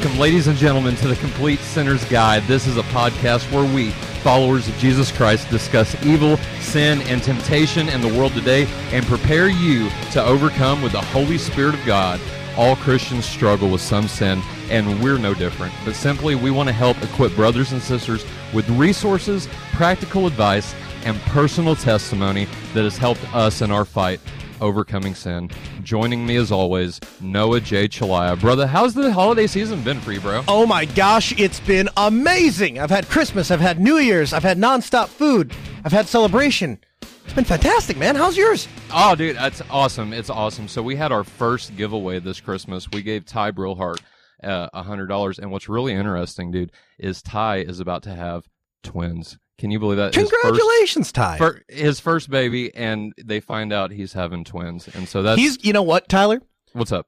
Welcome, ladies and gentlemen, to the Complete Sinner's Guide. This is a podcast where we, followers of Jesus Christ, discuss evil, sin, and temptation in the world today and prepare you to overcome with the Holy Spirit of God. All Christians struggle with some sin, and we're no different. But simply, we want to help equip brothers and sisters with resources, practical advice, and personal testimony that has helped us in our fight overcoming sin. Joining me as always, Noah J. Chalaya. Brother, how's the holiday season been for you, bro? Oh my gosh, it's been amazing. I've had Christmas, I've had New Year's, I've had nonstop food, I've had celebration. It's been fantastic, man. How's yours? Oh, dude, that's awesome. It's awesome. So we had our first giveaway this Christmas. We gave Ty Brillhart uh, a hundred dollars, and what's really interesting, dude, is Ty is about to have twins. Can you believe that? Congratulations, his first, Ty. For his first baby, and they find out he's having twins, and so that's he's. You know what, Tyler? What's up?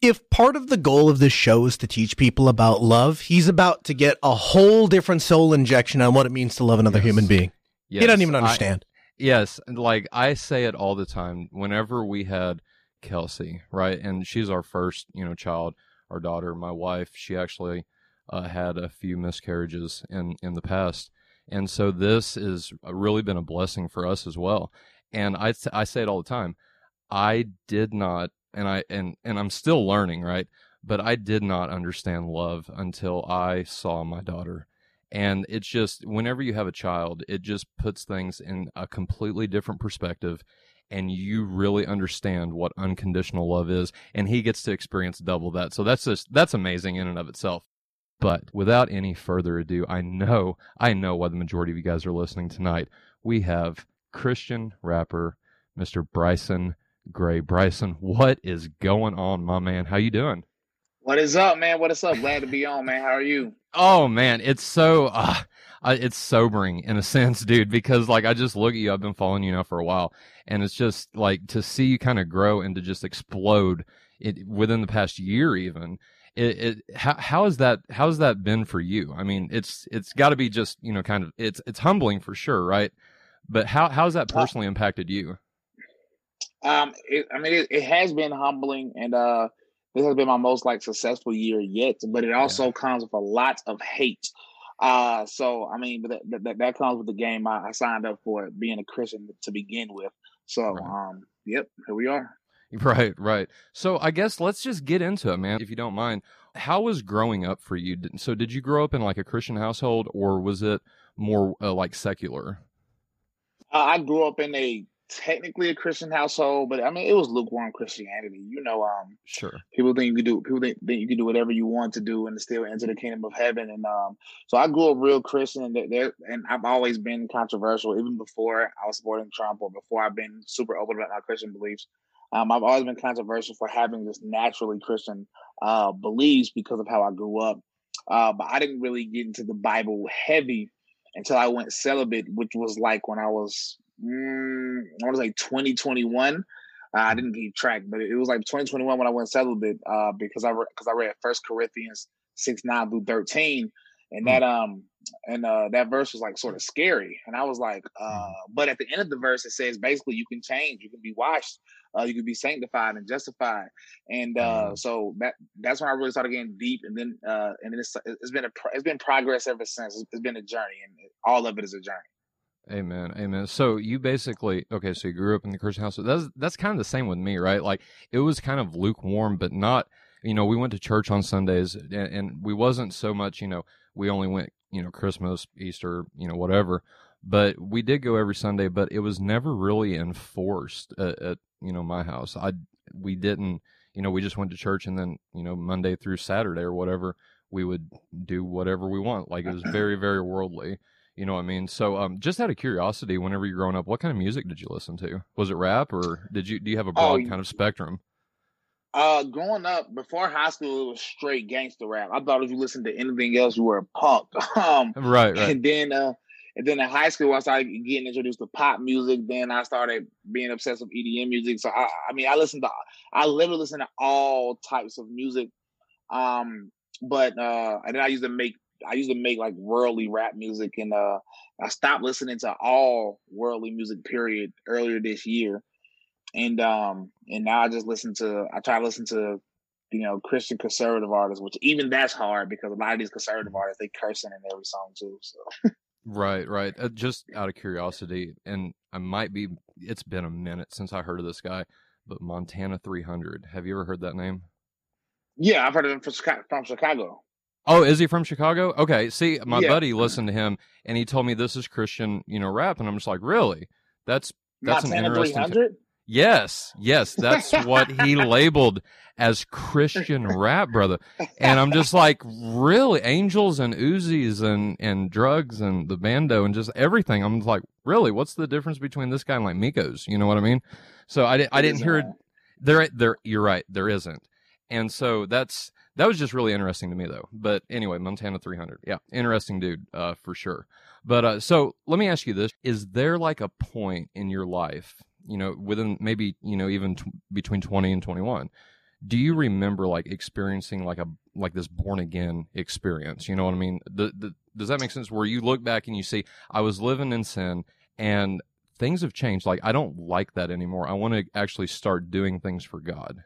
If part of the goal of this show is to teach people about love, he's about to get a whole different soul injection on what it means to love another Yes. human being. Yes, he doesn't even I- understand. Yes, like I say it all the time. Whenever we had Kelsey, right, and she's our first, you know, child, our daughter, my wife. She actually uh, had a few miscarriages in in the past, and so this has really been a blessing for us as well. And I I say it all the time. I did not, and I and and I'm still learning, right? But I did not understand love until I saw my daughter and it's just whenever you have a child it just puts things in a completely different perspective and you really understand what unconditional love is and he gets to experience double that so that's just that's amazing in and of itself but without any further ado i know i know why the majority of you guys are listening tonight we have christian rapper mr bryson gray bryson what is going on my man how you doing What is up, man? What is up? Glad to be on, man. How are you? Oh man, it's so uh, it's sobering in a sense, dude. Because like I just look at you, I've been following you now for a while, and it's just like to see you kind of grow and to just explode it within the past year, even. It, it how how has that how's that been for you? I mean, it's it's got to be just you know kind of it's it's humbling for sure, right? But how how's that personally impacted you? Um, it, I mean, it, it has been humbling, and uh, this has been my most like successful year yet. But it also comes with a lot of hate. Uh, so I mean, but that, that, that comes with the game. I, I signed up for it, being a Christian to begin with. So, Right. um, yep, here we are. Right, right. So I guess let's just get into it, man, if you don't mind. How was growing up for you? So did you grow up in like a Christian household or was it more uh, like secular? Uh, I grew up in a technically a Christian household, but I mean, it was lukewarm Christianity. You know, um, Sure. people think you could do people think, think you can do whatever you want to do and still enter the kingdom of heaven and um so i grew up real christian and there and i've always been controversial even before i was supporting trump or before i've been super open about my christian beliefs um i've always been controversial for having this naturally christian uh beliefs because of how i grew up. Uh but i didn't really get into the bible heavy until i went celibate which was like when i was mm, i want to say 2021 uh, I didn't keep track, but it was like 2021 when I went celibate uh, because I because I read First Corinthians six nine through thirteen, and that um and uh, that verse was like sort of scary, and I was like, uh, but at the end of the verse it says basically you can change, you can be washed, uh, you can be sanctified and justified, and uh, Mhm. so that that's when I really started getting deep, and then uh, and then it's it's been a it's been progress ever since. It's, it's been a journey, and all of it is a journey. Amen. Amen. So you basically okay, so you grew up in the Christian household. That's that's kind of the same with me, right? Like it was kind of lukewarm, but not you know, we went to church on Sundays and, and we wasn't so much, you know, we only went, you know, Christmas, Easter, you know, whatever. But we did go every Sunday, but it was never really enforced at, at you know, my house. I we didn't, you know, we just went to church and then, you know, Monday through Saturday or whatever, we would do whatever we want. Like it was very very worldly. You know what I mean? So, um, just out of curiosity, whenever you're growing up, what kind of music did you listen to? Was it rap, or did you do you have a broad Oh, kind of spectrum? Uh, growing up before high school, it was straight gangster rap. I thought if you listened to anything else, you were a punk. um, Right, right. and then uh, and then in high school, I started getting introduced to pop music. Then I started being obsessed with EDM music. So I, I mean, I listened to, I literally listen to all types of music. Um, but uh, and then I used to make, I used to make like worldly rap music, and uh, I stopped listening to all worldly music. Period. Earlier this year, and um, and now I just listen to, I try to listen to you know Christian conservative artists, which even that's hard because a lot of these conservative artists they cursing in every song too. So right, right. Uh, just out of curiosity, and I might be. It's been a minute since I heard of this guy, but Montana 300. Have you ever heard that name? Yeah, I've heard of him from Chicago. Oh, is he from Chicago? Okay. See, my Yeah. buddy listened to him, and he told me this is Christian, you know, rap, and I'm just like, really? That's that's an interesting. 300. Yes, yes, that's what he labeled as Christian rap, brother. And I'm just like, really, angels and Uzis and and drugs and the bando and just everything. I'm like, really, what's the difference between this guy and like Migos? You know what I mean? So I, di- I didn't hear it. There, there. You're right. There isn't. And so that's that was just really interesting to me though. But anyway, Montana 300. Yeah, interesting dude, uh, for sure. But uh, so let me ask you this: Is there like a point in your life, you know, within maybe you know even t- between 20 and 21? Do you remember like experiencing like a like this born again experience? You know what I mean? The, the, does that make sense? Where you look back and you see, I was living in sin and things have changed. Like I don't like that anymore. I want to actually start doing things for God.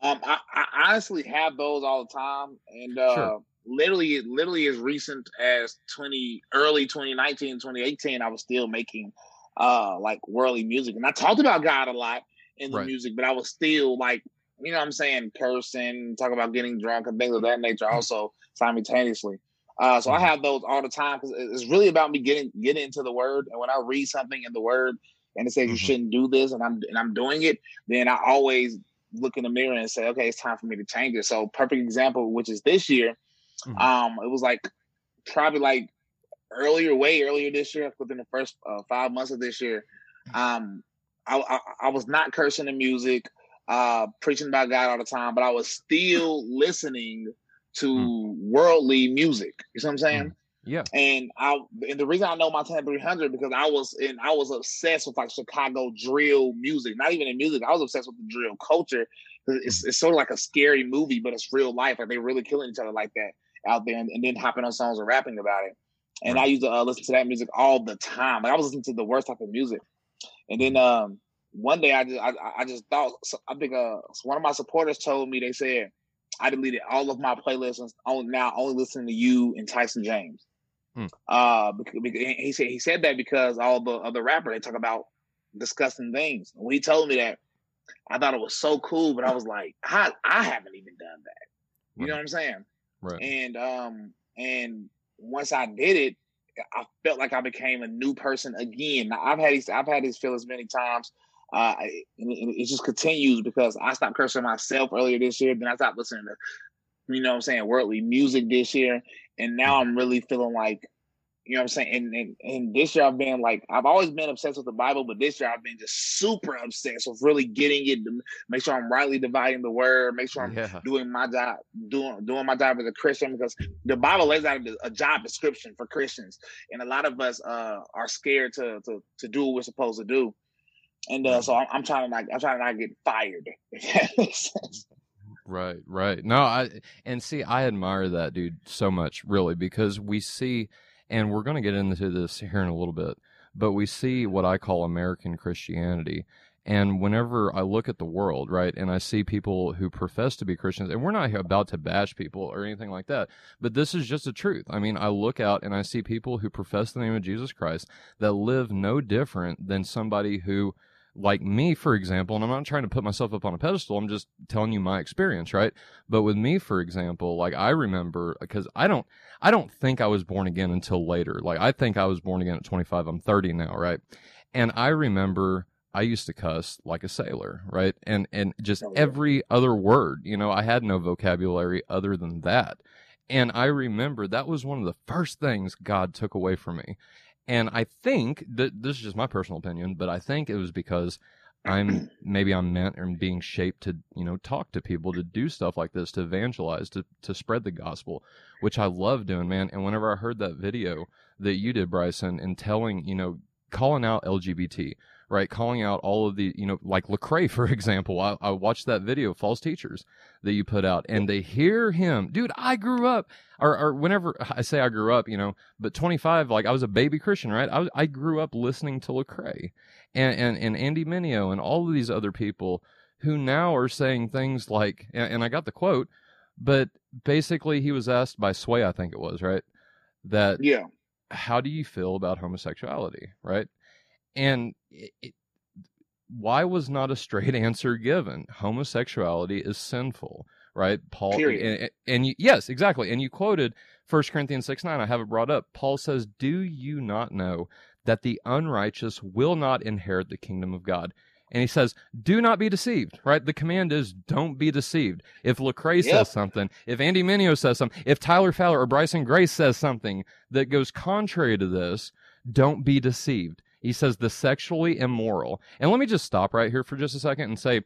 Um, I, I honestly have those all the time, and uh, Sure. literally, literally as recent as twenty, early 2019, 2018, I was still making uh like worldly music, and I talked about God a lot in the Right. music, but I was still like, you know, what I'm saying cursing, talk about getting drunk and things of that nature, also simultaneously. Uh, so I Mhm. have those all the time because it's really about me getting getting into the Word, and when I read something in the Word and it says you Mhm. shouldn't do this, and I'm and I'm doing it, then I always look in the mirror and say, okay, it's time for me to change it. So perfect example, which is this year. Mhm. Um, it was like probably like earlier, way earlier this year, within the first uh, five months of this year. Um, I, I I was not cursing the music, uh, preaching about God all the time, but I was still listening to worldly music. You see what I'm saying? Yeah. And I and the reason I know Montana 300 because I was and I was obsessed with like Chicago drill music. Not even in music, I was obsessed with the drill culture. It's, it's sort of like a scary movie, but it's real life. Like they really killing each other like that out there, and, and then hopping on songs and rapping about it. And I used to uh, listen to that music all the time. Like I was listening to the worst type of music. And then um, one day I just I, I just thought I think uh one of my supporters told me they said I deleted all of my playlists and only, now only listening to you and Tyson James. Hmm. Uh, because, he said he said that because all the other rappers they talk about disgusting things. When he told me that, I thought it was so cool, but I was like, I I haven't even done that. You know what I'm saying? Right. And um and once I did it, I felt like I became a new person again. Now, I've had these I've had these feelings many times. Uh, and it, it just continues because I stopped cursing myself earlier this year. Then I stopped listening to, you know, what I'm saying worldly music this year, and now I'm really feeling like, you know, what I'm saying. And, and and this year I've been like I've always been obsessed with the Bible, but this year I've been just super obsessed with really getting it to make sure I'm rightly dividing the word, make sure I'm Yeah. doing my job, doing doing my job as a Christian because the Bible lays out a, a job description for Christians, and a lot of us uh, are scared to, to to do what we're supposed to do, and uh, so I'm, I'm trying to like I'm trying to not get fired. If that makes sense. Right, right. No, I and see, I admire that dude so much, really, because we see, and we're going to get into this here in a little bit, but we see what I call American Christianity. And whenever I look at the world, right, and I see people who profess to be Christians, and we're not about to bash people or anything like that, but this is just the truth. I mean, I look out and I see people who profess the name of Jesus Christ that live no different than somebody who like me, for example, and I'm not trying to put myself up on a pedestal. I'm just telling you my experience, right? But with me, for example, like I remember because I don't, I don't think I was born again until later. Like I think I was born again at 25. I'm 30 now, right? And I remember I used to cuss like a sailor, right? And and just Oh, every other word, you know, I had no vocabulary other than that. And I remember that was one of the first things God took away from me. And I think that this is just my personal opinion, but I think it was because I'm maybe I'm meant and being shaped to, you know, talk to people, to do stuff like this, to evangelize, to to spread the gospel, which I love doing, man. And whenever I heard that video that you did, Bryson, and telling, you know, calling out LGBT, right, calling out all of the, you know, like Lecrae, for example. I, I watched that video, false teachers, that you put out, and they hear him, dude, I grew up, or, or whenever I say I grew up, you know, but 25, like I was a baby Christian, right? I was, I grew up listening to Lecrae and, and, and Andy Mineo and all of these other people who now are saying things like, and, and I got the quote, but basically he was asked by Sway, I think it was, right? That, Yeah. how do you feel about homosexuality, right? And it, it, why was not a straight answer given? Homosexuality is sinful, right? Paul, Period. and, and you, yes, exactly. And you quoted 1 Corinthians 6 9. I have it brought up. Paul says, Do you not know that the unrighteous will not inherit the kingdom of God? And he says, Do not be deceived, right? The command is don't be deceived. If Lecrae Yep. says something, if Andy Mineo says something, if Tyler Fowler or Bryson Gray says something that goes contrary to this, don't be deceived. He says the sexually immoral. And let me just stop right here for just a second and say,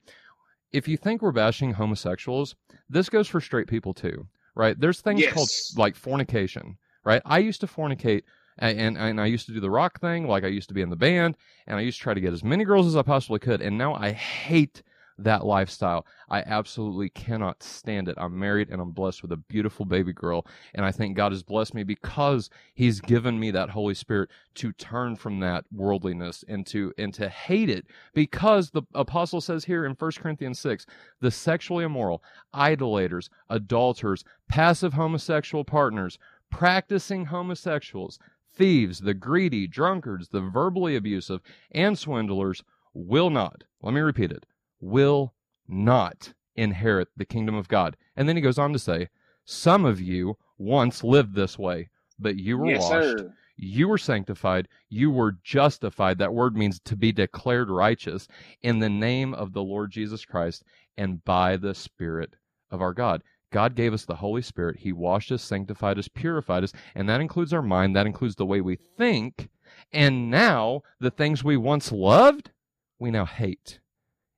if you think we're bashing homosexuals, this goes for straight people too, right? There's things called like fornication, right? I used to fornicate and, and and I used to do the rock thing, like I used to be in the band, and I used to try to get as many girls as I possibly could, and now I hate that lifestyle. I absolutely cannot stand it. I'm married and I'm blessed with a beautiful baby girl, and I think God has blessed me because He's given me that Holy Spirit to turn from that worldliness and to and to hate it because the apostle says here in 1 Corinthians 6 the sexually immoral, idolaters, adulterers, passive homosexual partners, practicing homosexuals, thieves, the greedy, drunkards, the verbally abusive, and swindlers will not, let me repeat it, will not inherit the kingdom of God. And then he goes on to say, Some of you once lived this way, but you were yes, washed, sir. you were sanctified, you were justified. That word means to be declared righteous in the name of the Lord Jesus Christ and by the Spirit of our God. God gave us the Holy Spirit. He washed us, sanctified us, purified us, and that includes our mind, that includes the way we think. And now, the things we once loved, we now hate.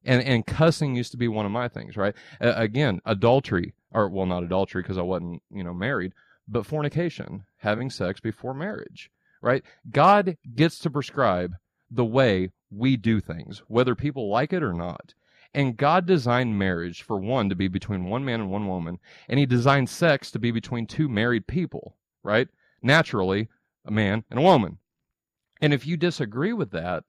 And and cussing used to be one of my things, right? Uh, again, adultery, or well, not adultery because I wasn't, you know, married, but fornication, having sex before marriage, right? God gets to prescribe the way we do things, whether people like it or not. And God designed marriage for one to be between one man and one woman, and He designed sex to be between two married people, right? Naturally, a man and a woman. And if you disagree with that,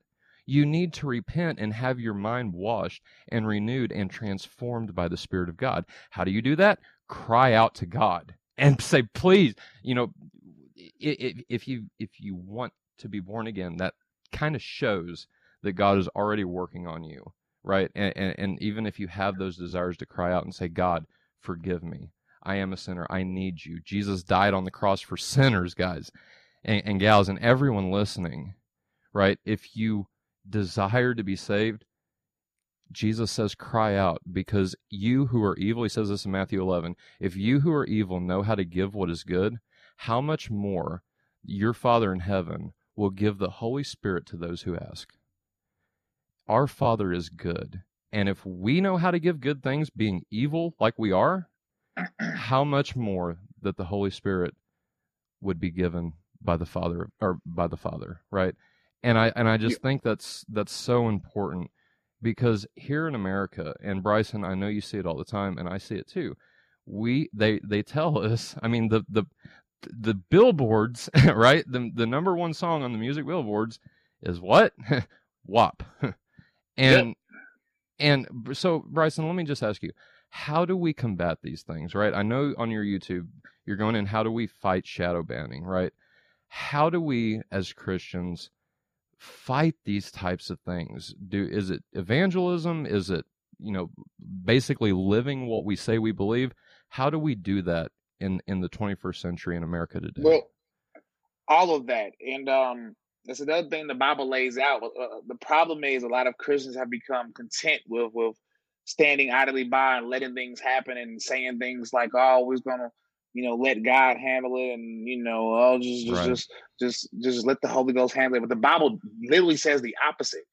you need to repent and have your mind washed and renewed and transformed by the Spirit of God. How do you do that? Cry out to God and say, please, you know, if you if you want to be born again, that kind of shows that God is already working on you, right? And, and and even if you have those desires to cry out and say, God, forgive me. I am a sinner. I need you. Jesus died on the cross for sinners, guys and, and gals, and everyone listening, right? If you desire to be saved, Jesus says, cry out because you who are evil, he says this in Matthew 11, if you who are evil know how to give what is good, how much more your Father in heaven will give the Holy Spirit to those who ask. Our Father is good. And if we know how to give good things, being evil like we are, how much more that the Holy Spirit would be given by the Father or by the Father, right? And I and I just think that's that's so important because here in America, and Bryson, I know you see it all the time, and I see it too. We they they tell us, I mean the the the billboards, right? The the number one song on the music billboards is what? WAP. and and so Bryson, let me just ask you, how do we combat these things, right? I know on your YouTube you're going in how do we fight shadow banning, right? How do we as Christians fight these types of things? Do is it evangelism? Is it, you know, basically living what we say we believe? How do we do that in in the 21st century in America today? Well, all of that, and um, that's another thing the Bible lays out. Uh, the problem is a lot of Christians have become content with with standing idly by and letting things happen and saying things like, "Oh, we're gonna." You know, let God handle it, and you know, oh, just, just, Right. just, just, just let the Holy Ghost handle it. But the Bible literally says the opposite.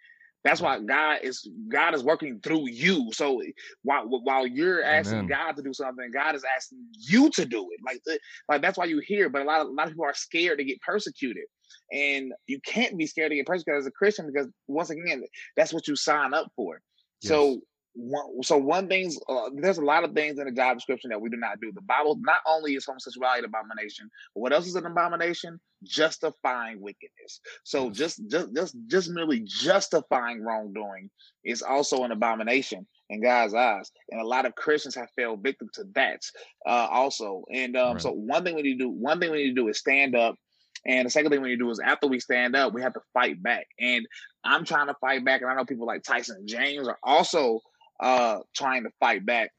That's why God is God is working through you. So while while you're asking Amen. God to do something, God is asking you to do it. Like uh, like that's why you hear. But a lot of a lot of people are scared to get persecuted, and you can't be scared to get persecuted as a Christian because once again, that's what you sign up for. So one, so one thing's uh, there's a lot of things in the job description that we do not do. The Bible not only is homosexuality an abomination, but what else is an abomination? Justifying wickedness. So just just just just merely justifying wrongdoing is also an abomination. in God's eyes. And a lot of Christians have fell victim to that uh, also. And um, right. so one thing we need to do, one thing we need to do is stand up. And the second thing we need to do is after we stand up, we have to fight back. And I'm trying to fight back. And I know people like Tyson James are also uh, trying to fight back,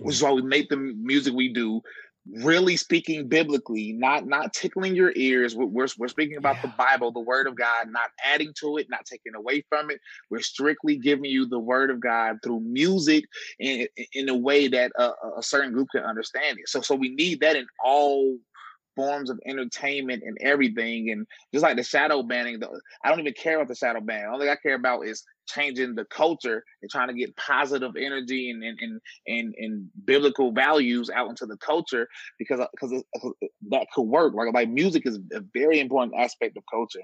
which is why we make the music we do really speaking biblically, not not tickling your ears. We're we're speaking about yeah. the Bible, the Word of God, not adding to it, not taking away from it. We're strictly giving you the Word of God through music in in a way that a, a certain group can understand it. So so we need that in all forms of entertainment and everything. And just like the shadow banning, the, I don't even care about the shadow ban. All I care about is changing the culture and trying to get positive energy and and and and, and biblical values out into the culture because because that could work. Like like music is a very important aspect of culture.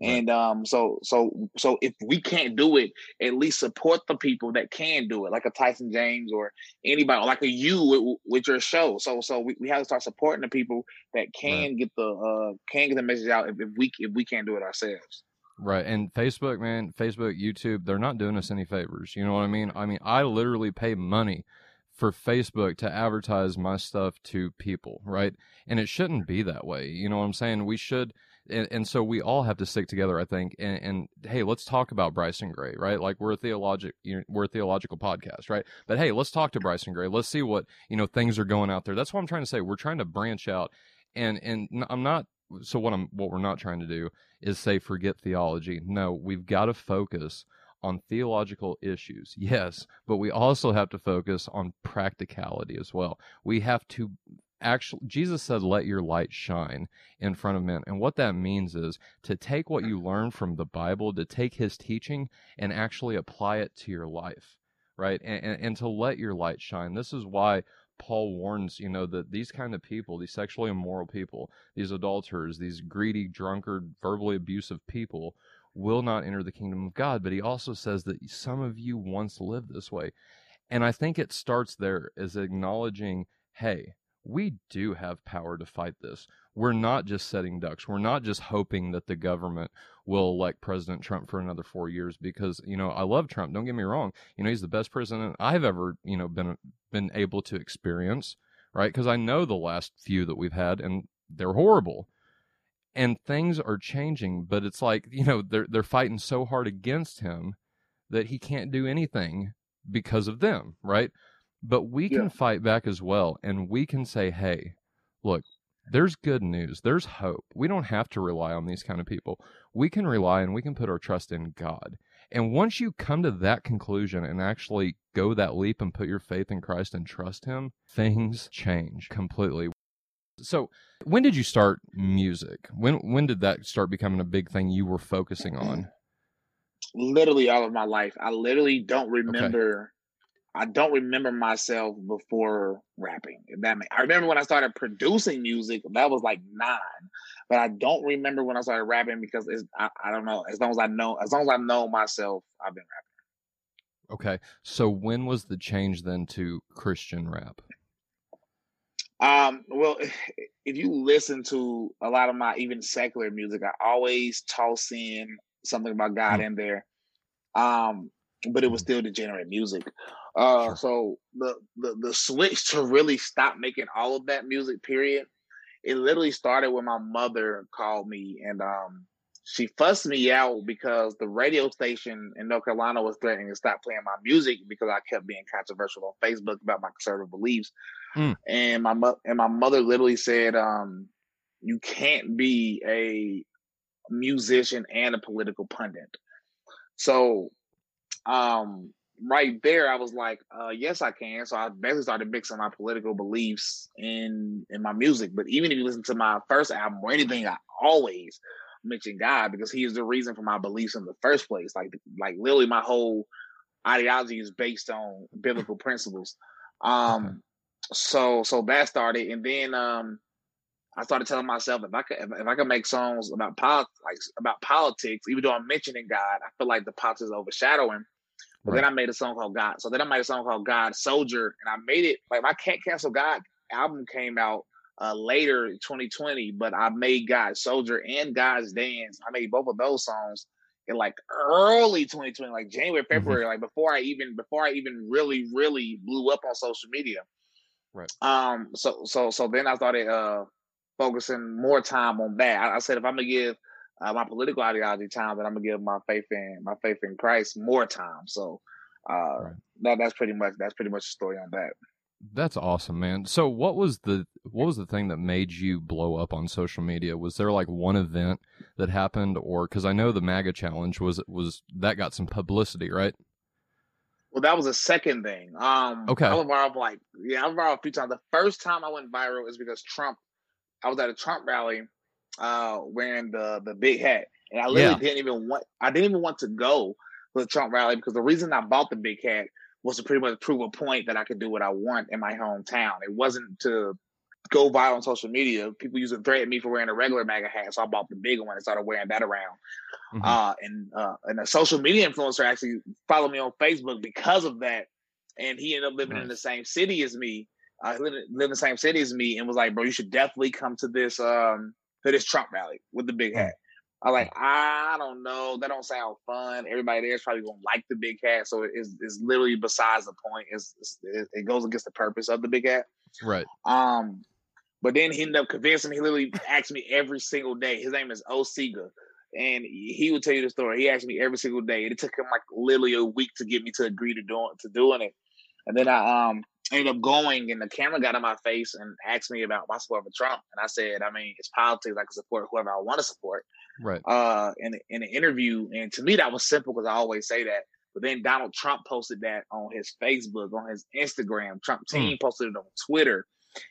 And um, so so so if we can't do it, at least support the people that can do it, like a Tyson James or anybody, like a you with, with your show. So so we, we have to start supporting the people that can right. get the uh can get the message out if, if we if we can't do it ourselves. Right. And Facebook, man, Facebook, YouTube, they're not doing us any favors. You know what I mean? I mean, I literally pay money for Facebook to advertise my stuff to people, right? And it shouldn't be that way. You know what I'm saying? We should and, and so we all have to stick together, I think. And, and hey, let's talk about Bryson Gray, right? Like we're a theologic, you know, we're a theological podcast, right? But hey, let's talk to Bryson Gray. Let's see what you know things are going out there. That's what I'm trying to say. We're trying to branch out, and and I'm not. So what I'm what we're not trying to do is say forget theology. No, we've got to focus on theological issues, yes, but we also have to focus on practicality as well. We have to actually Jesus said let your light shine in front of men. And what that means is to take what you learn from the Bible, to take his teaching and actually apply it to your life, right? And, and, and to let your light shine. This is why Paul warns, you know, that these kind of people, these sexually immoral people, these adulterers, these greedy, drunkard, verbally abusive people will not enter the kingdom of God. But he also says that some of you once lived this way. And I think it starts there as acknowledging, hey, we do have power to fight this. We're not just setting ducks. We're not just hoping that the government will elect President Trump for another four years because, you know, I love Trump. Don't get me wrong. You know, he's the best president I've ever, you know, been been able to experience, right? Because I know the last few that we've had and they're horrible. And things are changing, but it's like, you know, they're they're fighting so hard against him that he can't do anything because of them, right? But we can yeah. fight back as well. And we can say, hey, look, there's good news. There's hope. We don't have to rely on these kind of people. We can rely and we can put our trust in God. And once you come to that conclusion and actually go that leap and put your faith in Christ and trust Him, things change completely. So, when did you start music? When when did that start becoming a big thing you were focusing on? Literally all of my life. I literally don't remember I don't remember myself before rapping. If that I remember when I started producing music, that was like nine. But I don't remember when I started rapping because it's I, I don't know. As long as I know, as long as I know myself, I've been rapping. Okay. So when was the change then to Christian rap? Um, well, if you listen to a lot of my even secular music, I always toss in something about God mm. in there. Um, but it was mm. still degenerate music. Uh, so the, the the switch to really stop making all of that music, period, it literally started when my mother called me and um she fussed me out because the radio station in North Carolina was threatening to stop playing my music because I kept being controversial on Facebook about my conservative beliefs. Mm. And my mo- and my mother literally said, um, "You can't be a musician and a political pundit." So, um, right there, I was like, uh, yes, I can. So I basically started mixing my political beliefs in in my music. But even if you listen to my first album or anything, I always mention God because He is the reason for my beliefs in the first place. Like like literally, my whole ideology is based on biblical principles. Um, so so that started, and then um, I started telling myself if I could if, if I could make songs about politics, like about politics, even though I'm mentioning God, I feel like the politics is overshadowing but right. then I made a song called God. So then I made a song called God Soldier, and I made it like my Can't Cancel God album came out uh, later in 2020, but I made God Soldier and God's Dance. I made both of those songs in like early 2020, like January, mm-hmm. February, mm-hmm. like before I even before I even really really blew up on social media. Right. Um. So so so then I started uh focusing more time on that. I, I said if I'm gonna give uh, my political ideology time, then I'm gonna give my faith in my faith in Christ more time. So uh, right. that that's pretty much that's pretty much the story on that. That's awesome, man. So what was the what was the thing that made you blow up on social media? Was there like one event that happened or cuz I know the MAGA challenge was was that got some publicity, right? Well, that was a second thing. Um okay. I was viral like yeah, I was viral a few times. The first time I went viral is because Trump I was at a Trump rally uh wearing the the big hat. And I literally yeah. didn't even want I didn't even want to go to the Trump rally because the reason I bought the big hat was to pretty much prove a point that I could do what I want in my hometown. It wasn't to go viral on social media. People used to threaten me for wearing a regular MAGA hat, so I bought the big one and started wearing that around. Mm-hmm. Uh, and uh, and a social media influencer actually followed me on Facebook because of that, and he ended up living nice. in the same city as me. Uh, lived, lived in the same city as me, and was like, "Bro, you should definitely come to this um to this Trump rally with the big hat." I like, I don't know. That don't sound fun. Everybody there is probably gonna like the big hat, so it's, it's literally besides the point. It's, it's, it goes against the purpose of the big hat. Right. Um, but then he ended up convincing me. He literally asked me every single day. His name is Osiga, and he would tell you the story. He asked me every single day. It took him like literally a week to get me to agree to doing to doing it. And then I um ended up going and the camera got in my face and asked me about my support for Trump. And I said, I mean, it's politics. I can support whoever I want to support. Right. Uh, in in an interview, and to me that was simple because I always say that. But then Donald Trump posted that on his Facebook, on his Instagram. Trump hmm. team mm. posted it on Twitter,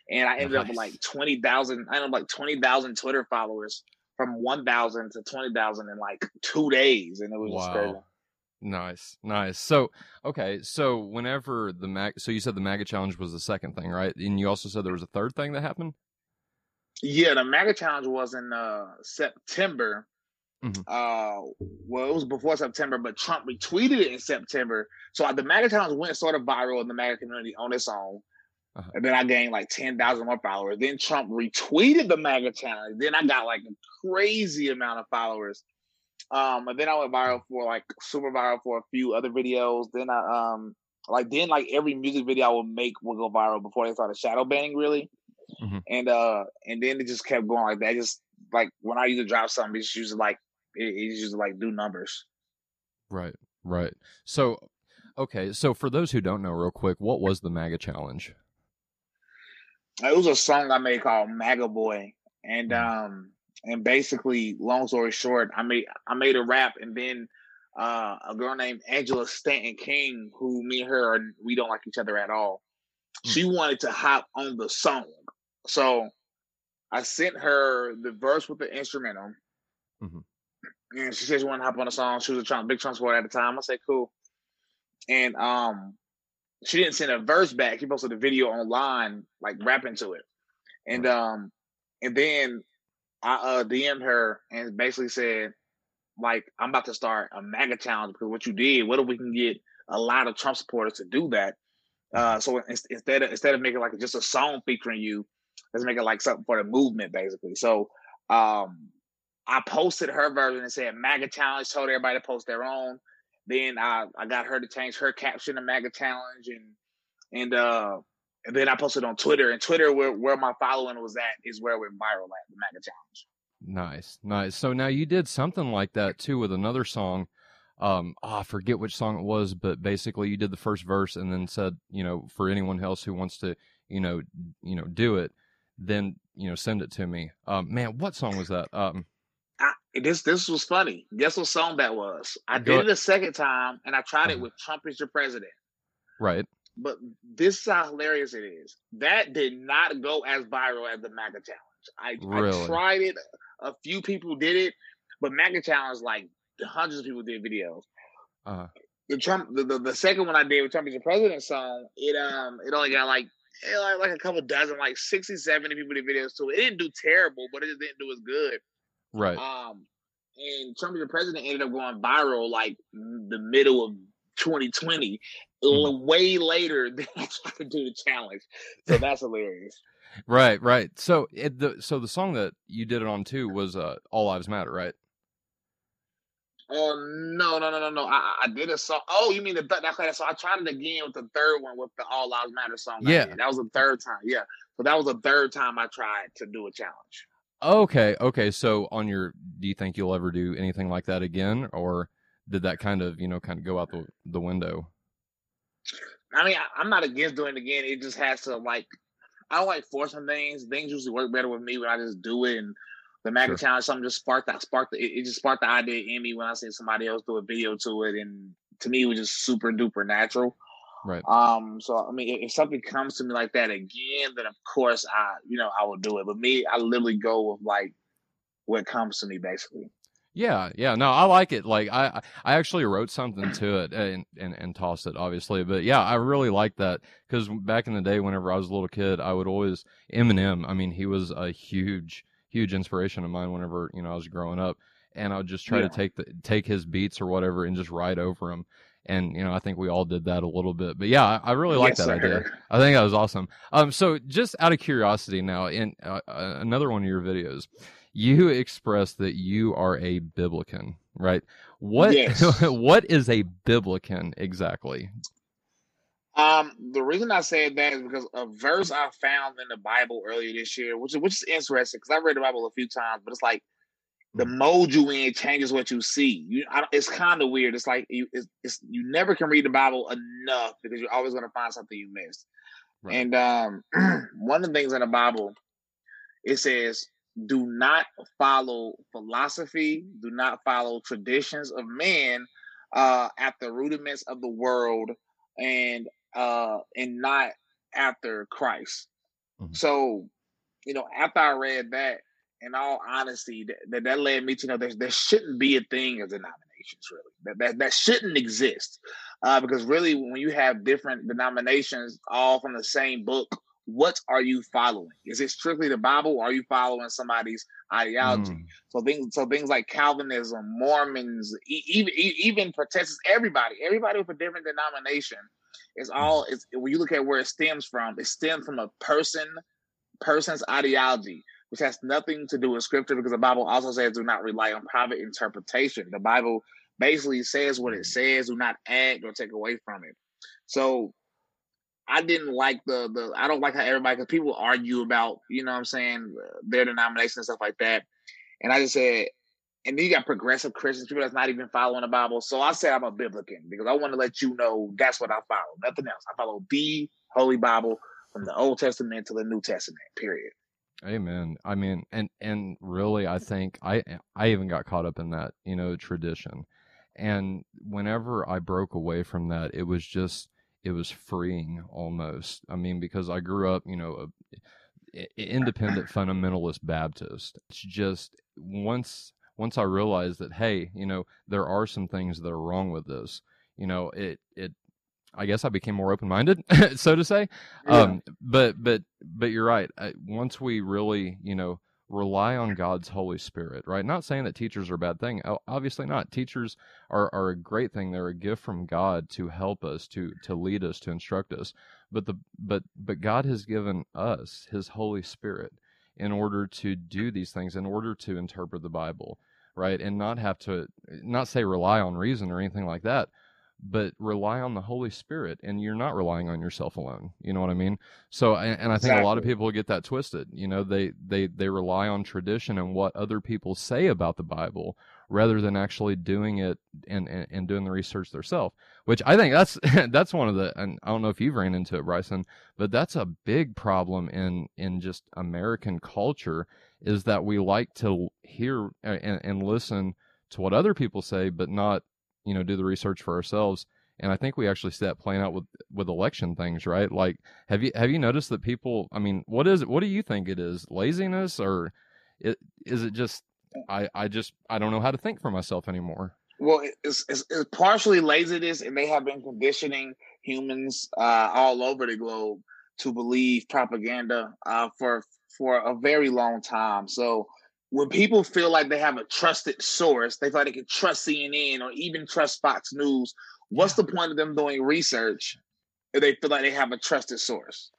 and I ended nice. up with like twenty thousand. I ended up like twenty thousand Twitter followers from one thousand to twenty thousand in like two days, and it was wow. just crazy. Nice, nice. So, okay, so whenever the mag, so you said the MAGA challenge was the second thing, right? And you also said there was a third thing that happened. Yeah, the MAGA challenge was in uh, September. Mm-hmm. Uh, well, it was before September, but Trump retweeted it in September. So the MAGA challenge went sort of viral in the MAGA community on its own. Uh-huh. And then I gained like 10,000 more followers. Then Trump retweeted the MAGA challenge. Then I got like a crazy amount of followers. Um, and then I went viral for like super viral for a few other videos. Then I um like then like every music video I would make would go viral before they started shadow banning really. Mm-hmm. And uh and then it just kept going like that. Just like when I used to drop something, it's usually like it, it's usually like do numbers. Right, right. So okay, so for those who don't know, real quick, what was the MAGA challenge? It was a song I made called MAGA Boy. And mm-hmm. um and basically, long story short, I made I made a rap, and then uh, a girl named Angela Stanton King, who me and her are, we don't like each other at all. Mm. She wanted to hop on the song, so I sent her the verse with the instrumental, mm-hmm. and she said she wanted to hop on the song. She was a big Trump supporter at the time. I said cool, and um, she didn't send a verse back. She posted a video online, like rapping to it, and um, and then I uh, DM'd her and basically said, like, I'm about to start a MAGA challenge because what you did, what if we can get a lot of Trump supporters to do that? Uh, so instead of instead of making like just a song featuring you, let's make it like something for the movement, basically. So um, I posted her version and said MAGA challenge, told everybody to post their own. Then I, I got her to change her caption to MAGA challenge and and uh and then I posted on Twitter, and Twitter, where, where my following was at, is where we're viral at the MAGA Challenge. Nice, nice. So now you did something like that too with another song. Um, oh, I forget which song it was, but basically you did the first verse and then said, you know, for anyone else who wants to, you know, you know, do it, then you know, send it to me. Um, man, what song was that? Um, I, this this was funny. Guess what song that was? I did it a second time, and I tried it uh-huh. with "Trump is your president." Right. But this is how hilarious it is. That did not go as viral as the MAGA challenge. I, really? I tried it. A few people did it, but MAGA challenge like hundreds of people did videos. Uh-huh. The Trump, the, the, the second one I did with Trump is the president song, it um it only got like it like, like a couple dozen, like 60, 70 people did videos to it. It didn't do terrible, but it just didn't do as good. Right. Um, and Trump is the president ended up going viral like the middle of 2020, mm-hmm. way later than I tried to do the challenge. So that's hilarious. Right, right. So it, the so the song that you did it on too was uh, "All Lives Matter," right? Oh no no no no no! I, I did a song. Oh, you mean the third? Okay, so I tried it again with the third one with the All Lives Matter song. Yeah, that was the third time. Yeah, so that was the third time I tried to do a challenge. Okay, okay. So on your, do you think you'll ever do anything like that again, or did that kind of you know kind of go out the the window? I mean, I, am not against doing it again. It just has to like, I don't like forcing things. Things usually work better with me when I just do it and the MAGA sure. challenge, something just sparked that sparked the, it, it, just sparked the idea in me when I see somebody else do a video to it, and to me it was just super duper natural. Right. Um. So I mean, if, if something comes to me like that again, then of course I, you know, I will do it. But me, I literally go with like what comes to me, basically. Yeah, yeah, no, I like it. Like I, I actually wrote something to it and and, and tossed it, obviously. But yeah, I really like that because back in the day, whenever I was a little kid, I would always Eminem. I mean, he was a huge huge inspiration of mine whenever you know I was growing up, and I would just try yeah. to take the take his beats or whatever and just write over them. And you know, I think we all did that a little bit, but yeah, I, I really like that sir. idea. I think that was awesome. Um, so just out of curiosity, now in uh, uh, another one of your videos, you express that you are a biblican, right? What yes. what is a biblican exactly? Um, the reason I said that is because a verse I found in the Bible earlier this year, which is which is interesting because I read the Bible a few times, but it's like the mm. mode you in changes what you see. You, I, it's kind of weird. It's like you, it's, it's, you never can read the Bible enough because you're always going to find something you missed. Right. And um, one of the things in the Bible, it says, "Do not follow philosophy. Do not follow traditions of men uh, at the rudiments of the world." And uh, and not after Christ. Mm-hmm. So, you know, after I read that, in all honesty, that that led me to know there there shouldn't be a thing as denominations really. That that, that shouldn't exist. Uh, because really when you have different denominations all from the same book, what are you following? Is it strictly the Bible or are you following somebody's ideology? Mm. So things so things like Calvinism, Mormons, even even Protestants, everybody, everybody with a different denomination it's all it's when you look at where it stems from, it stems from a person person's ideology, which has nothing to do with scripture because the Bible also says do not rely on private interpretation. The Bible basically says what it says, do not add or take away from it. So I didn't like the the I don't like how everybody because people argue about you know what I'm saying their denomination and stuff like that, and I just said and then you got progressive Christians, people that's not even following the Bible. So I say I'm a biblican because I want to let you know that's what I follow. Nothing else. I follow the Holy Bible from the Old Testament to the New Testament. Period. Amen. I mean, and and really, I think I I even got caught up in that, you know, tradition. And whenever I broke away from that, it was just it was freeing almost. I mean, because I grew up, you know, a, independent fundamentalist Baptist. It's just once once I realized that, hey, you know, there are some things that are wrong with this, you know, it, it, I guess I became more open minded, so to say. Yeah. Um, but, but, but you're right. Once we really, you know, rely on God's Holy Spirit, right? Not saying that teachers are a bad thing. Obviously not. Teachers are, are a great thing. They're a gift from God to help us, to, to lead us, to instruct us. But the, but, but God has given us His Holy Spirit in order to do these things, in order to interpret the Bible, right? And not have to, not say rely on reason or anything like that, but rely on the Holy Spirit. And you're not relying on yourself alone. You know what I mean? So, and, and I think exactly. a lot of people get that twisted. You know, they, they, they rely on tradition and what other people say about the Bible rather than actually doing it and, and, and doing the research themselves which I think that's that's one of the and I don't know if you've ran into it, Bryson, but that's a big problem in in just American culture is that we like to hear and, and listen to what other people say, but not you know do the research for ourselves. And I think we actually see that playing out with with election things, right? Like, have you have you noticed that people? I mean, what is it? What do you think it is? Laziness or it, is it just I I just I don't know how to think for myself anymore? Well, it's, it's, it's, partially laziness, and they have been conditioning humans uh, all over the globe to believe propaganda uh, for for a very long time. So when people feel like they have a trusted source, they feel like they can trust CNN or even trust Fox News. What's the point of them doing research if they feel like they have a trusted source?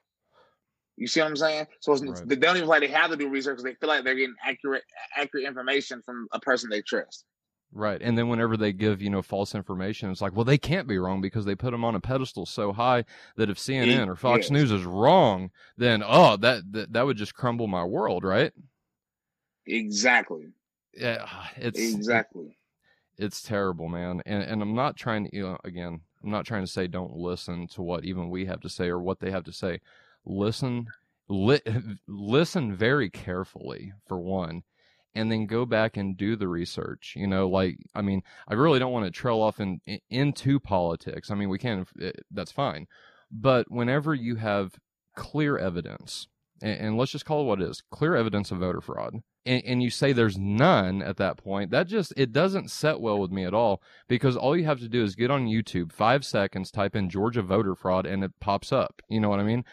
You see what I'm saying? So right. they don't even like they have to do research because they feel like they're getting accurate accurate information from a person they trust. Right. And then whenever they give, you know, false information, it's like, well, they can't be wrong because they put them on a pedestal so high that if CNN or Fox Yes. News is wrong, then oh, that, that that would just crumble my world, right? Exactly. Yeah, it's Exactly. it's terrible, man. And and I'm not trying to, you know, again, I'm not trying to say don't listen to what even we have to say or what they have to say. Listen, li- listen very carefully for one, and then go back and do the research. You know, like I mean, I really don't want to trail off in, in into politics. I mean, we can, eh, that's fine, but whenever you have clear evidence, and, and let's just call it what it is, clear evidence of voter fraud. And, and you say there's none at that point, that just it doesn't set well with me at all because all you have to do is get on YouTube, five seconds, type in Georgia voter fraud, and it pops up. You know what I mean?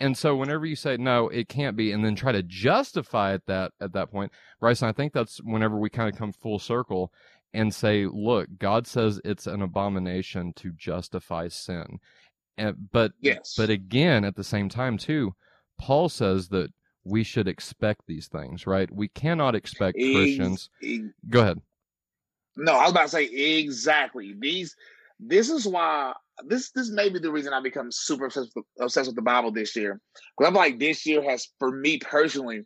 And so whenever you say no, it can't be, and then try to justify it that at that point, Bryson, I think that's whenever we kind of come full circle and say, look, God says it's an abomination to justify sin, and, but Yes. but again, at the same time too, Paul says that we should expect these things, right? We cannot expect Ex- Christians. ex- Go ahead. No, I was about to say exactly. These this is why this this may be the reason I become super obsessed with, obsessed with the Bible this year. Because I'm like this year has for me personally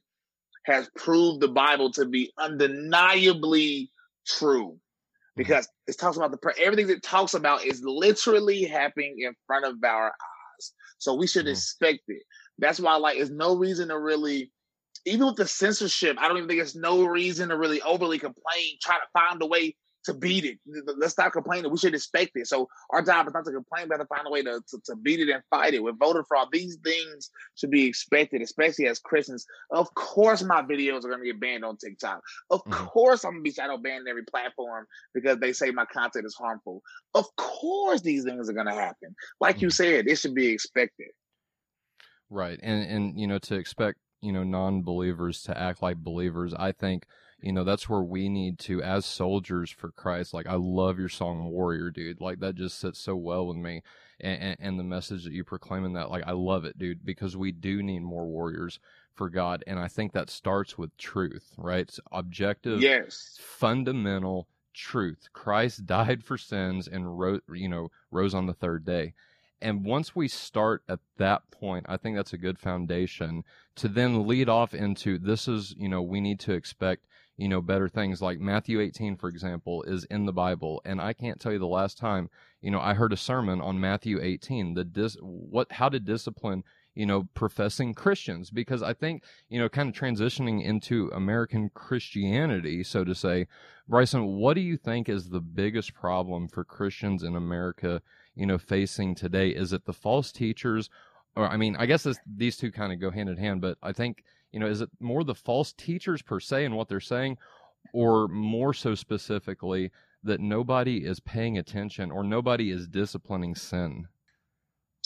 has proved the Bible to be undeniably true. Because it talks about the everything it talks about is literally happening in front of our eyes. So we should Mhm. expect it. That's why like there's no reason to really even with the censorship, I don't even think there's no reason to really overly complain, try to find a way to beat it. Let's stop complaining. We should expect it. So our job is not to complain, but to find a way to, to, to beat it and fight it. With voter fraud, these things should be expected, especially as Christians. Of course, my videos are going to get banned on TikTok. Of Mhm. course, I'm going to be shadow banned every platform because they say my content is harmful. Of course, these things are going to happen. Like you Mhm. said, it should be expected. Right. And and you know to expect, you know, non-believers to act like believers, I think, you know, that's where we need to as soldiers for Christ. Like I love your song Warrior, dude. Like that just sits so well with me. And, and, and the message that you proclaim in that, like I love it, dude, because we do need more warriors for God. And I think that starts with truth, right? It's objective Yes. fundamental truth. Christ died for sins and wrote you know, rose on the third day. And once we start at that point, I think that's a good foundation to then lead off into this is, you know, we need to expect, you know, better things like Matthew 18, for example, is in the Bible. And I can't tell you the last time, you know, I heard a sermon on Matthew 18, the dis, what, how to discipline, you know, professing Christians, because I think, you know, kind of transitioning into American Christianity, so to say, Bryson, what do you think is the biggest problem for Christians in America, you know, facing today? Is it the false teachers? Or, I mean, I guess this, these two kind of go hand in hand, but I think, you know, is it more the false teachers per se and what they're saying, or more so specifically that nobody is paying attention or nobody is disciplining sin?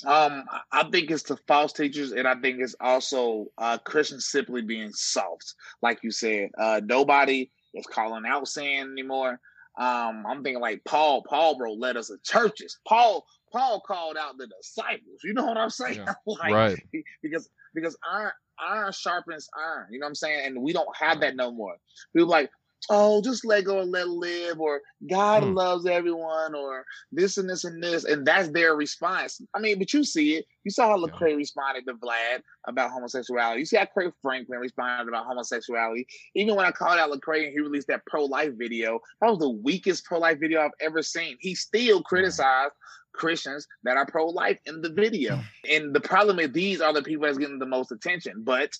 Um, I- think it's the false teachers, and I think it's also uh, Christians simply being soft, like you said. Uh, nobody is calling out sin anymore. Um, I'm thinking like Paul. Paul wrote letters to churches. Paul. Paul called out the disciples. You know what I'm saying? Yeah. like, right. because because iron iron sharpens iron. You know what I'm saying? And we don't have that no more. People like, oh, just let go and let live, or God Hmm. loves everyone, or this and this and this, and that's their response. I mean, but you see it. You saw how Yeah. Lecrae responded to Vlad about homosexuality. You see how Kirk Franklin responded about homosexuality. Even when I called out Lecrae and he released that pro life video, that was the weakest pro life video I've ever seen. He still criticized Christians that are pro life in the video. And the problem is these are the people that's getting the most attention. But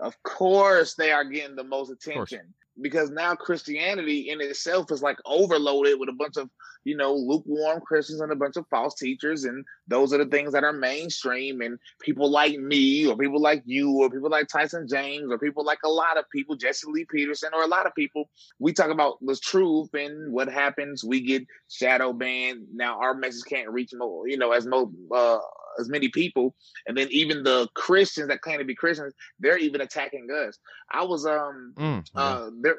of course they are getting the most attention. Because now Christianity in itself is like overloaded with a bunch of, you know, lukewarm Christians and a bunch of false teachers. And those are the things that are mainstream. And people like me, or people like you, or people like Tyson James, or people like a lot of people, Jesse Lee Peterson, or a lot of people, we talk about the truth and what happens. We get shadow banned. Now our message can't reach more, you know, as mo uh, as many people. And then even the Christians that claim to be Christians, they're even attacking us. I was um Mm, yeah. uh there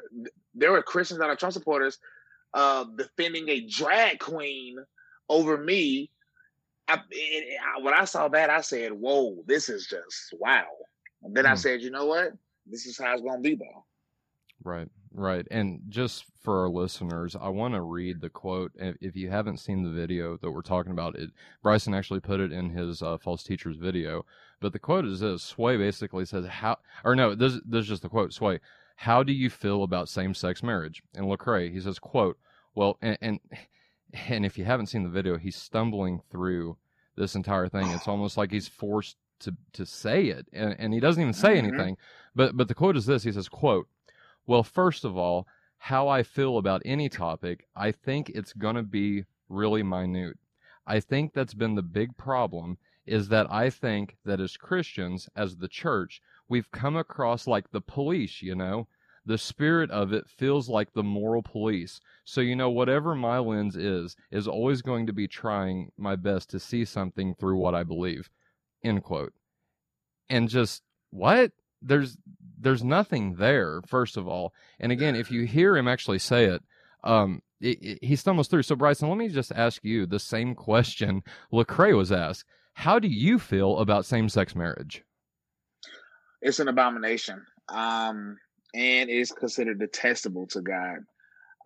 there were Christians that are Trump supporters uh defending a drag queen over me. I, it, I, when I saw that, I said, "Whoa, this is just wow." And then I Hmm. said, "You know what? This is how it's gonna be, though." Right, right. And just for our listeners, I want to read the quote. If, if you haven't seen the video that we're talking about, it Bryson actually put it in his uh, false teachers video. But the quote is this: Sway basically says, "How?" Or no, this, this is just the quote. Sway, how do you feel about same-sex marriage? And Lecrae, he says, "Quote, well, and, and and if you haven't seen the video, he's stumbling through this entire thing. It's almost like he's forced to to say it, and, and he doesn't even say Mhm. anything. But but the quote is this: He says, "Quote, well, first of all, how I feel about any topic, I think it's going to be really minute. I think that's been the big problem is that I think that as Christians, as the church, we've come across like the police, you know." The spirit of it feels like the moral police. So, you know, whatever my lens is, is always going to be trying my best to see something through what I believe. End quote. And just, what? There's, there's nothing there, first of all. And again, if you hear him actually say it, um, it, it- he stumbles through. So, Bryson, let me just ask you the same question Lecrae was asked. How do you feel about same sex marriage? It's an abomination, um, and it's considered detestable to God.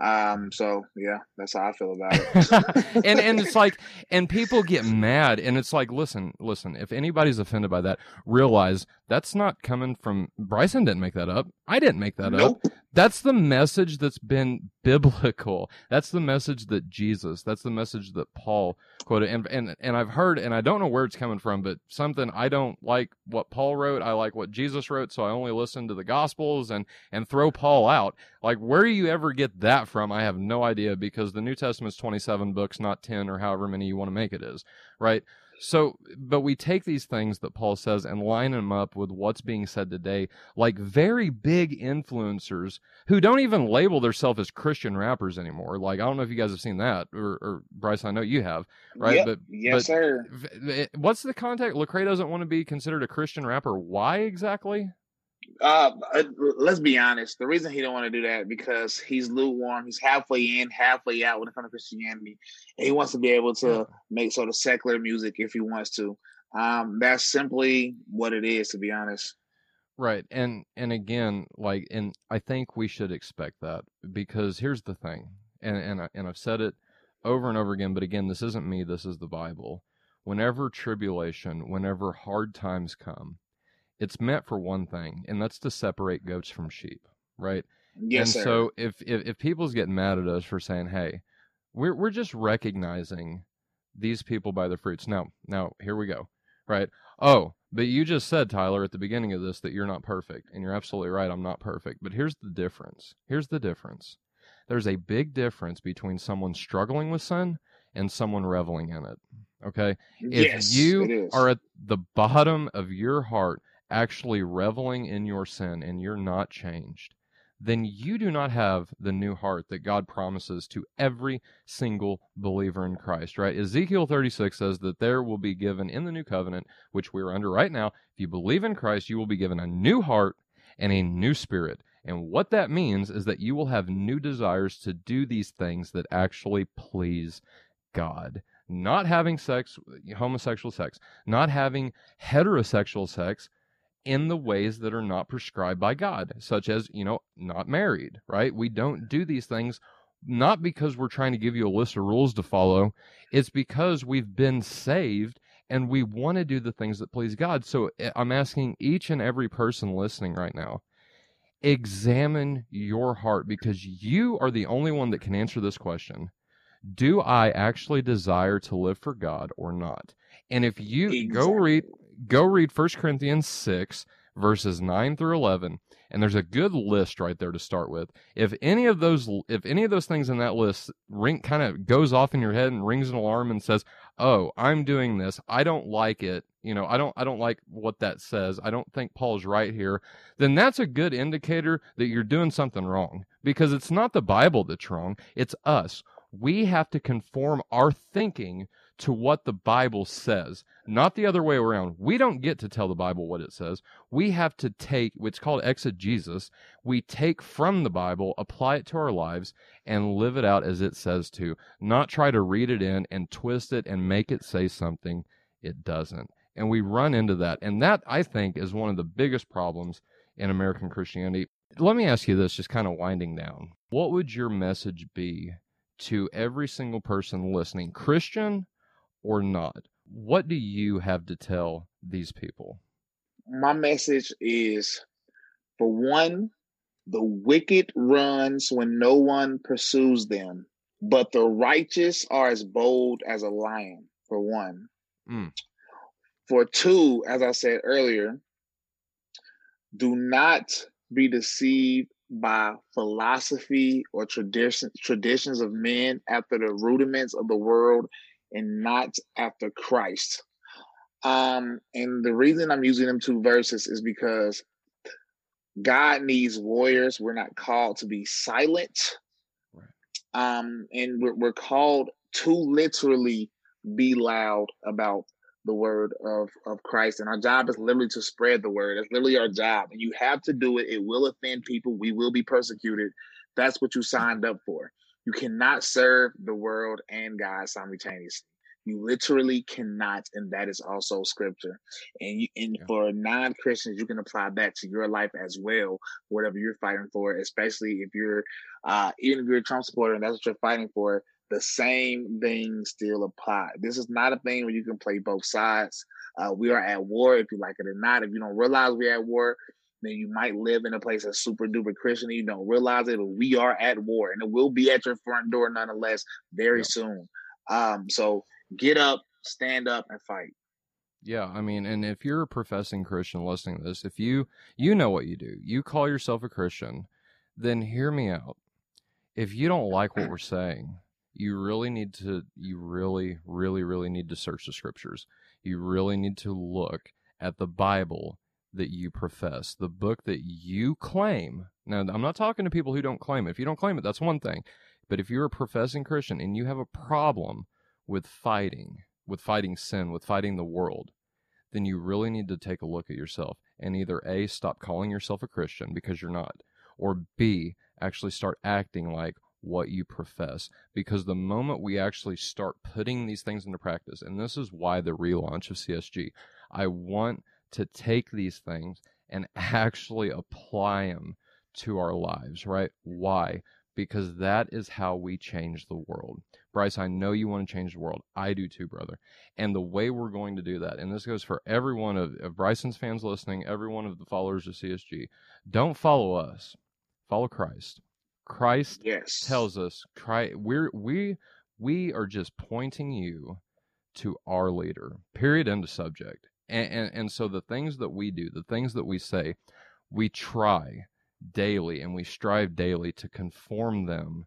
Um, so yeah, that's how I feel about it. and and it's like and people get mad and it's like listen listen if anybody's offended by that realize that's not coming from bryson didn't make that up i didn't make that up. Nope. that's the message that's been biblical. That's the message that jesus that's the message that paul quoted. And and, and i've heard and i don't know where it's coming from but something i don't like what paul wrote. I like what jesus wrote so i only listen to the gospels and and throw paul out. Like where you ever get that from? I have no idea because the new testament's 27 books not 10 or however many you want to make it is right so but we take these things that paul says and line them up with what's being said today like very big influencers who don't even label themselves as christian rappers anymore. Like i don't know if you guys have seen that or, or bryce i know you have right? Yep. but yes, but- sir. what's the context? Lecrae doesn't want to be considered a christian rapper. Why exactly Uh, uh, let's be honest. The reason he don't want to do that because he's lukewarm. He's halfway in, halfway out when it comes to Christianity, and he wants to be able to make sort of secular music if he wants to. Um, that's simply what it is, to be honest. Right. And and again, like and I think we should expect that because here's the thing. And and I, and I've said it over and over again, but again, this isn't me, this is the Bible. Whenever tribulation, whenever hard times come, it's meant for one thing, and that's to separate goats from sheep, right? Yes, and sir. so if, if if people's getting mad at us for saying, "Hey, we're we're just recognizing these people by their fruits." Now, now here we go. Right? Oh, but you just said Tyler at the beginning of this that you're not perfect, and you're absolutely right. I'm not perfect. But here's the difference. Here's the difference. There's a big difference between someone struggling with sin and someone reveling in it. Okay? If yes, you are at the bottom of your heart actually reveling in your sin and you're not changed, then you do not have the new heart that God promises to every single believer in Christ, right? Ezekiel 36 says that there will be given in the new covenant, which we are under right now, if you believe in Christ, you will be given a new heart and a new spirit. And what that means is that you will have new desires to do these things that actually please God. Not having sex, homosexual sex, not having heterosexual sex in the ways that are not prescribed by God, such as, you know, not married, right? We don't do these things not because we're trying to give you a list of rules to follow, it's because we've been saved and we want to do the things that please God. So eh, I'm asking each and every person listening right now examine your heart because you are the only one that can answer this question. Do I actually desire to live for God or not? And if you go read go read 1 Corinthians 6 verses 9 through 11 and there's a good list right there to start with. If any of those if any of those things in that list ring kind of goes off in your head and rings an alarm and says, "Oh, I'm doing this. I don't like it." You know, I don't I don't like what that says. I don't think Paul's right here. Then that's a good indicator that you're doing something wrong because it's not the Bible that's wrong, it's us. We have to conform our thinking to what the Bible says, not the other way around. We don't get to tell the Bible what it says. We have to take what's called exegesis. We take from the Bible, apply it to our lives, and live it out as it says to, not try to read it in and twist it and make it say something it doesn't. And we run into that. And that, I think, is one of the biggest problems in American Christianity. Let me ask you this, just kind of winding down. What would your message be to every single person listening, Christian or not? What do you have to tell these people? My message is for one, the wicked runs when no one pursues them, but the righteous are as bold as a lion, for one. Mm. For two, as I said earlier, do not be deceived by philosophy or tradition, traditions of men after the rudiments of the world and not after Christ. Um, and the reason I'm using them two verses is because God needs warriors. We're not called to be silent. Right. Um, and we're, we're called to literally be loud about the word of, of Christ. And our job is literally to spread the word. That's literally our job. And you have to do it. It will offend people. We will be persecuted. That's what you signed up for. You cannot serve the world and God simultaneously. You literally cannot, and that is also scripture. And you, and yeah. for non Christians, you can apply that to your life as well, whatever you're fighting for. Especially if you're, uh, even if you're a Trump supporter and that's what you're fighting for, the same things still apply. This is not a thing where you can play both sides. Uh, we are at war, if you like it or not. If you don't realize we're at war, then you might live in a place that's super duper Christian and you don't realize it, but we are at war and it will be at your front door nonetheless very yeah. soon. Um, so get up, stand up, and fight. Yeah, I mean, and if you're a professing Christian listening to this, if you you know what you do, you call yourself a Christian, then hear me out. If you don't like what we're saying, you really need to you really really really need to search the scriptures. You really need to look at the Bible that you profess, the book that you claim. Now, I'm not talking to people who don't claim it. If you don't claim it, that's one thing. But if you're a professing Christian and you have a problem with fighting, with fighting sin, with fighting the world, then you really need to take a look at yourself and either A, stop calling yourself a Christian because you're not, or B, actually start acting like what you profess. Because the moment we actually start putting these things into practice, and this is why the relaunch of CSG, I want to take these things and actually apply them to our lives, right? Why? Because that is how we change the world. Bryce, I know you want to change the world. I do too, brother. And the way we're going to do that, and this goes for every one of, of Bryson's fans listening, every one of the followers of CSG, don't follow us. Follow Christ. Christ yes. tells us, try we're we we are just pointing you to our leader. Period. End of subject. And, and and so the things that we do, the things that we say, we try daily and we strive daily to conform them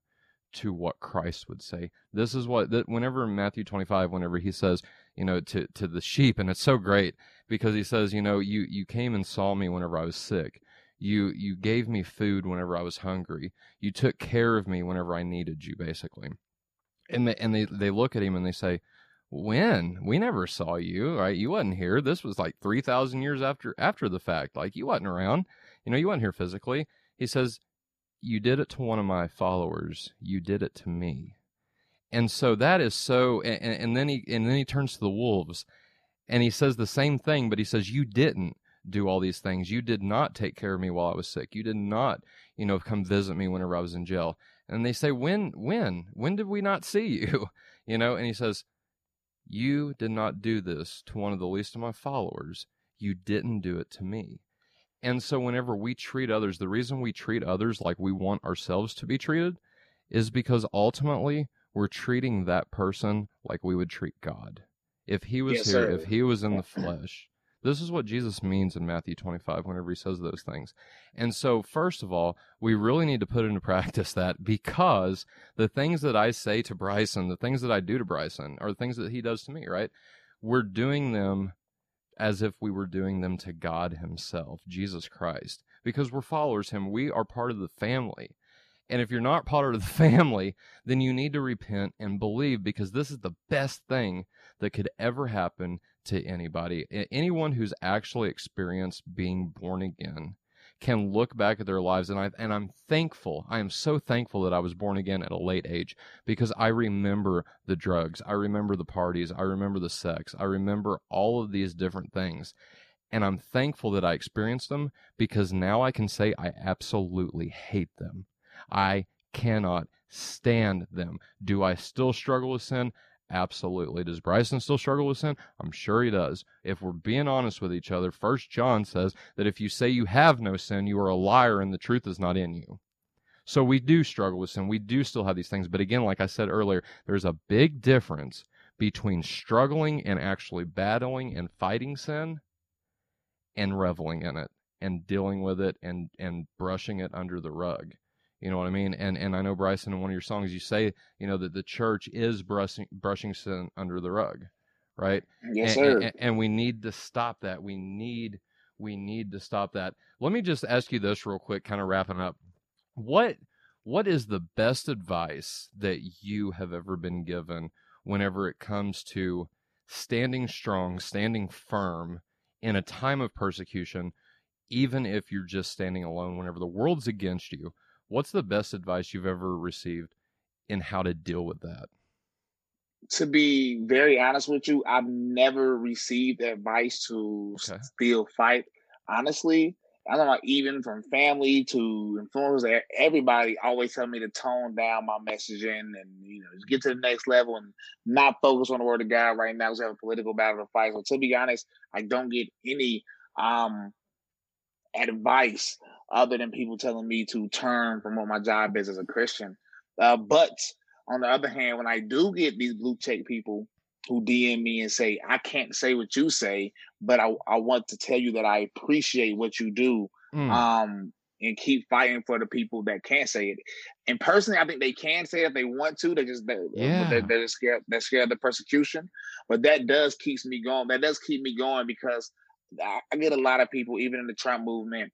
to what Christ would say. This is what that whenever in Matthew 25 whenever he says, you know, to to the sheep and it's so great because he says, you know, you you came and saw me whenever I was sick. You you gave me food whenever I was hungry. You took care of me whenever I needed you basically. And they and they they look at him and they say, when? We never saw you right? You wasn't here. This was like 3000 years after after the fact. Like you wasn't around. You know you wasn't here physically. He says you did it to one of my followers. You did it to me. And so that is so and, and then he and then he turns to the wolves and he says the same thing but he says you didn't do all these things. You did not take care of me while i was sick. You did not you know come visit me whenever i was in jail. And they say when when? When did we not see you? You know and he says you did not do this to one of the least of my followers you didn't do it to me and so, whenever we treat others, the reason we treat others like we want ourselves to be treated is because ultimately we're treating that person like we would treat God. If he was yes, here, sir. if he was in the flesh, this is what Jesus means in Matthew 25 whenever he says those things. And so, first of all, we really need to put into practice that because the things that I say to Bryson, the things that I do to Bryson, are the things that he does to me, right? We're doing them as if we were doing them to God Himself, Jesus Christ. Because we're followers Him, we are part of the family. And if you're not part of the family, then you need to repent and believe because this is the best thing that could ever happen to anybody. Anyone who's actually experienced being born again can look back at their lives and I and I'm thankful. I am so thankful that I was born again at a late age because I remember the drugs, I remember the parties, I remember the sex, I remember all of these different things. And I'm thankful that I experienced them because now I can say I absolutely hate them. I cannot stand them. Do I still struggle with sin? Absolutely. Does Bryson still struggle with sin? I'm sure he does. If we're being honest with each other, First John says that if you say you have no sin, you are a liar and the truth is not in you. So we do struggle with sin. We do still have these things. But again, like I said earlier, there's a big difference between struggling and actually battling and fighting sin and reveling in it and dealing with it and, and brushing it under the rug. You know what I mean? And and I know Bryson in one of your songs you say, you know, that the church is brushing brushing sin under the rug, right? Yes, and, sir. And, and we need to stop that. We need we need to stop that. Let me just ask you this real quick, kind of wrapping up. What what is the best advice that you have ever been given whenever it comes to standing strong, standing firm in a time of persecution, even if you're just standing alone, whenever the world's against you? What's the best advice you've ever received in how to deal with that? to be very honest with you, I've never received advice to Okay. still fight. Honestly, I don't know, even from family to influencers, everybody always tell me to tone down my messaging and you know just get to the next level and not focus on the word of God right now because we have a political battle to fight. So to be honest, I don't get any um advice other than people telling me to turn from what my job is as a Christian. Uh, but on the other hand, when I do get these blue check people who DM me and say, I can't say what you say, but I, I want to tell you that I appreciate what you do. Mm, Um, and keep fighting for the people that can't say it. And personally, I think they can say it if they want to. They just they, Yeah. they're, they're scared. They're scared of the persecution. But that does keeps me going. That does keep me going because I, I get a lot of people, even in the Trump movement,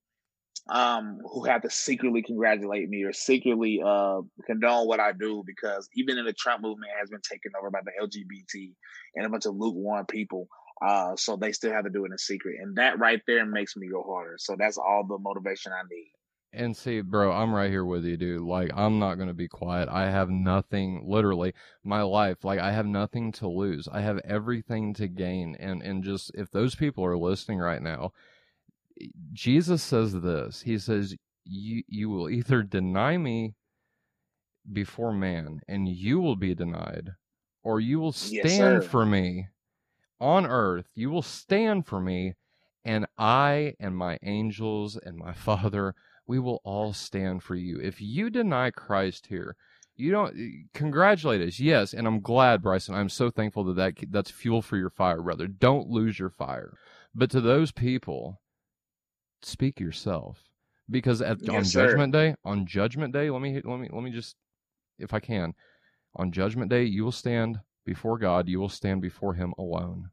um, who have to secretly congratulate me or secretly uh condone what I do because even in the Trump movement has been taken over by the LGBT and a bunch of lukewarm people. Uh, so they still have to do it in secret, and that right there makes me go harder. So that's all the motivation I need. And see, bro, I'm right here with you, dude. Like, I'm not going to be quiet. I have nothing, literally, my life, like, I have nothing to lose. I have everything to gain. And, and just, if those people are listening right now, Eh, Jesus says this He says, you, you will either deny me before man, and you will be denied, or you will stand sir. for me on earth. You will stand for me, and I and my angels and my Father, we will all stand for you. If you deny Christ here, you don't eh, congratulate us. Yes, and I'm glad, Bryson. I'm so thankful that, that that's fuel for your fire, brother. Don't lose your fire. But to those people, speak yourself. Because at, on sir. judgment day, on judgment day, let me let me let me just if I can, on judgment day, you will stand before God, you will stand before him alone.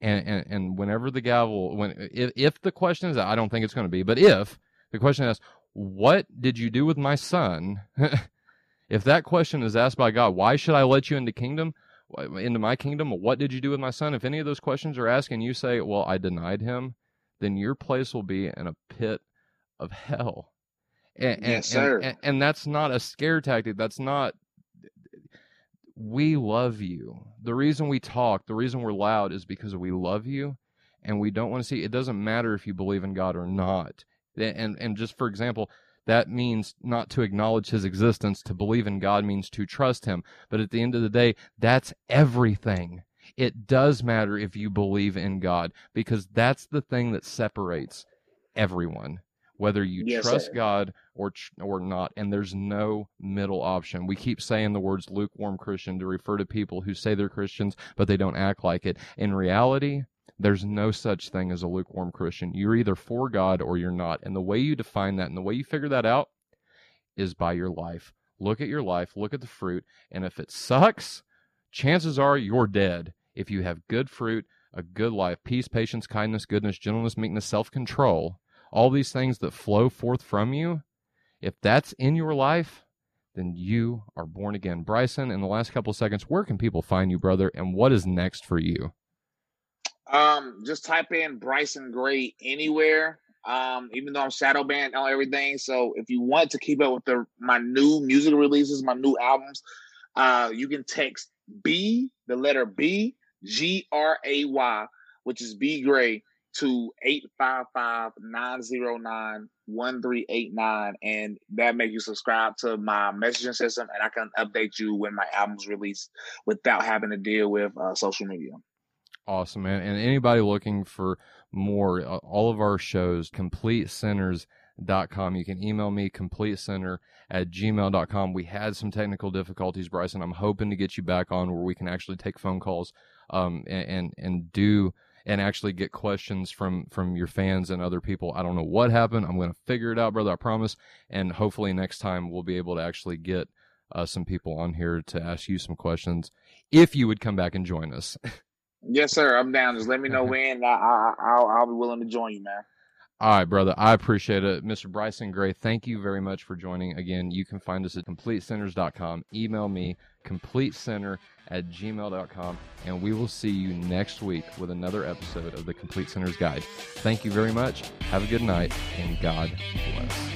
And and, and whenever the gavel when if, if the question is I don't think it's going to be, but if the question is what did you do with my son? if that question is asked by God, why should I let you into kingdom? Into my kingdom, what did you do with my son? If any of those questions are asked and you say, Well, I denied him, then your place will be in a pit of hell. And, and, Yes, sir. And, and, and that's not a scare tactic. That's not. We love you. The reason we talk, the reason we're loud is because we love you and we don't want to see. It doesn't matter if you believe in God or not. And, and just for example, that means not to acknowledge his existence. To believe in God means to trust him. But at the end of the day, that's everything. It does matter if you believe in God because that's the thing that separates everyone, whether you Yes, trust sir. God or or not. And there's no middle option. We keep saying the words lukewarm Christian to refer to people who say they're Christians but they don't act like it. In reality, there's no such thing as a lukewarm Christian. You're either for God or you're not. And the way you define that and the way you figure that out is by your life. Look at your life, look at the fruit, and if it sucks, chances are you're dead. If you have good fruit, a good life, peace, patience, kindness, goodness, gentleness, meekness, self control, all these things that flow forth from you, if that's in your life, then you are born again. Bryson, in the last couple seconds, where can people find you, brother, and what is next for you? Um, just type in Bryson Gray anywhere. Um, even though I'm shadow banned on everything. So if you want to keep up with the my new music releases, my new albums, uh, you can text B, the letter B, G R A Y, which is B Gray, to 855-909-1389 and that makes you subscribe to my messaging system and I can update you when my album's released without having to deal with uh, social media. Awesome, man. And anybody looking for more, uh, all of our shows, CompleteSinners.com. You can email me, CompleteSinner at gmail.com. We had some technical difficulties, Bryson. I'm hoping to get you back on where we can actually take phone calls um, and, and, and do and actually get questions from from your fans and other people. I don't know what happened. I'm going to figure it out, brother. I promise. And hopefully next time we'll be able to actually get uh, some people on here to ask you some questions if you would come back and join us. Yes, sir. I'm down. Just let me know when. I, I, I'll, I'll be willing to join you, man. All right, brother. I appreciate it. Mr. Bryson Gray, thank you very much for joining. Again, you can find us at CompleteSinners.com. Email me, CompleteSinner at gmail.com, and we will see you next week with another episode of the Complete Sinners Guide. Thank you very much. Have a good night, and God bless.